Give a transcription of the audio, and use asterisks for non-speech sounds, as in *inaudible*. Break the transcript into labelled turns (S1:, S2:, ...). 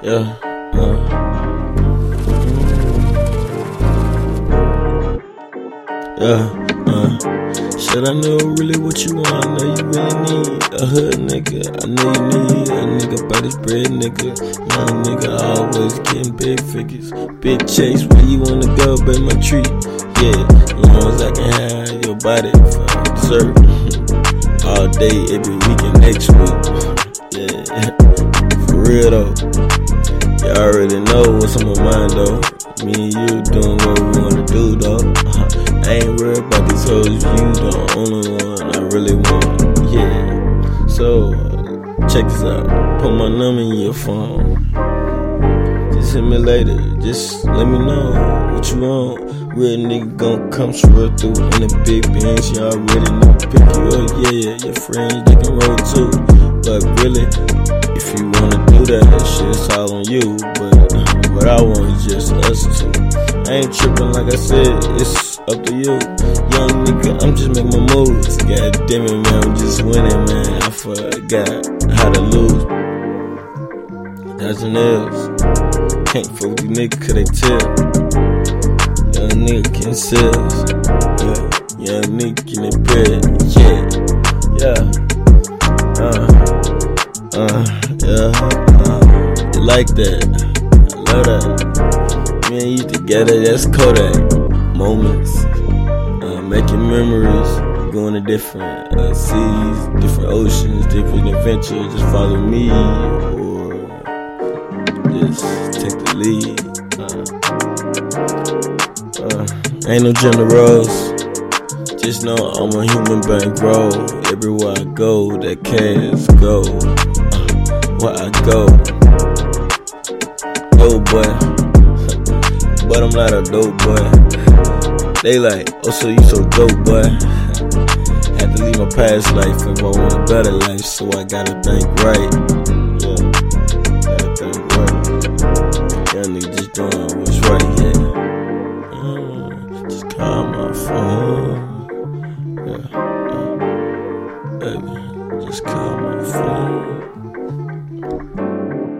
S1: Yeah. Uh. Yeah. Uh. Shit, I know really what you want. I know you really need a hood nigga. I know you need a nigga by this bread nigga. Young nigga always getting big figures. Big chase, where you wanna go, baby, my treat. Yeah, long as I can have your body for dessert. *laughs* All day, every week and next week. Yeah, *laughs* for real though. You already know what's on my mind though. Me and you doing what we wanna do though. *laughs* I ain't worried about these hoes. You the only one I really want. Yeah. So check this out. Put my number in your phone. Just hit me later. Just let me know what you want. Real nigga gon' come straight through in the big Benz. You already know pick you up. Yeah, your friends they can roll too. But really, if you wanna that, shit's all on you. But what I want is just us two. I ain't tripping, like I said, it's up to you. Young nigga, I'm just making my moves. God damn it, man, I'm just winning, man. I forgot how to lose. An else. Can't fuck with these niggas, cause they tell. Young nigga can sell. Yeah. Young nigga getting bread. Yeah. Yeah. Uh. Uh. Yeah. You like that? I love that. Me and you together, that's Kodak. Moments. Uh, making memories. Going to different uh, seas, different oceans, different adventures. Just follow me or just take the lead. Uh, uh, ain't no generals. Just know I'm a human bankroll. Everywhere I go, that cash go. Where I go. Oh boy. but I'm not a dope boy. They like, oh, so you so dope, boy. *laughs* Had to leave my past life if I want a better life, so I gotta think right. Yeah, gotta think right. Young nigga just doing what's right, yeah. Mm, just call my phone. Yeah, uh, baby, just call my phone. Thank you.